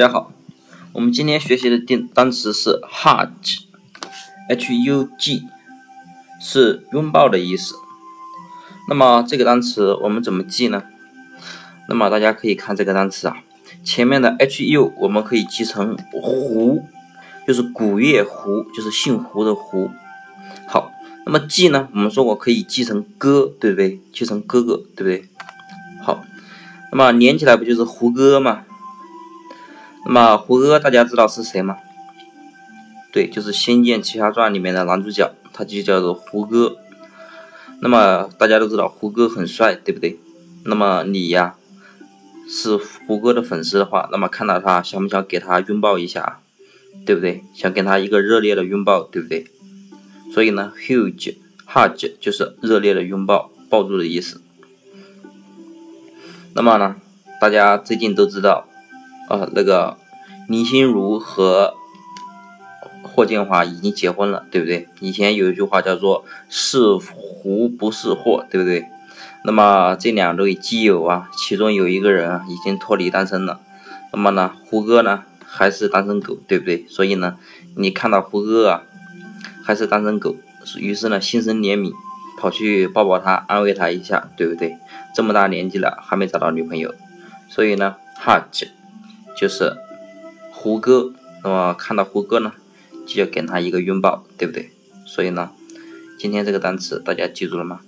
大家好，我们今天学习的定单词是 hug，h-u-g，是拥抱的意思。那么这个单词我们怎么记呢？那么大家可以看这个单词啊，前面的 hu 我们可以记成胡，就是古月胡，就是姓胡的胡。好，那么记呢，我们说我可以记成哥，对不对？记成哥哥，对不对？好，那么连起来不就是胡歌吗？那么胡歌大家知道是谁吗？对，就是《仙剑奇侠传》里面的男主角，他就叫做胡歌。那么大家都知道胡歌很帅，对不对？那么你呀是胡歌的粉丝的话，那么看到他想不想给他拥抱一下？对不对？想给他一个热烈的拥抱，对不对？所以呢，huge hug 就是热烈的拥抱、抱住的意思。那么呢，大家最近都知道。啊，那个林心如和霍建华已经结婚了，对不对？以前有一句话叫做“是福不是祸”，对不对？那么这两对基友啊，其中有一个人啊已经脱离单身了，那么呢，胡歌呢还是单身狗，对不对？所以呢，你看到胡歌啊还是单身狗，于是呢心生怜悯，跑去抱抱他，安慰他一下，对不对？这么大年纪了还没找到女朋友，所以呢哈。就是胡歌，那么看到胡歌呢，就要给他一个拥抱，对不对？所以呢，今天这个单词大家记住了吗？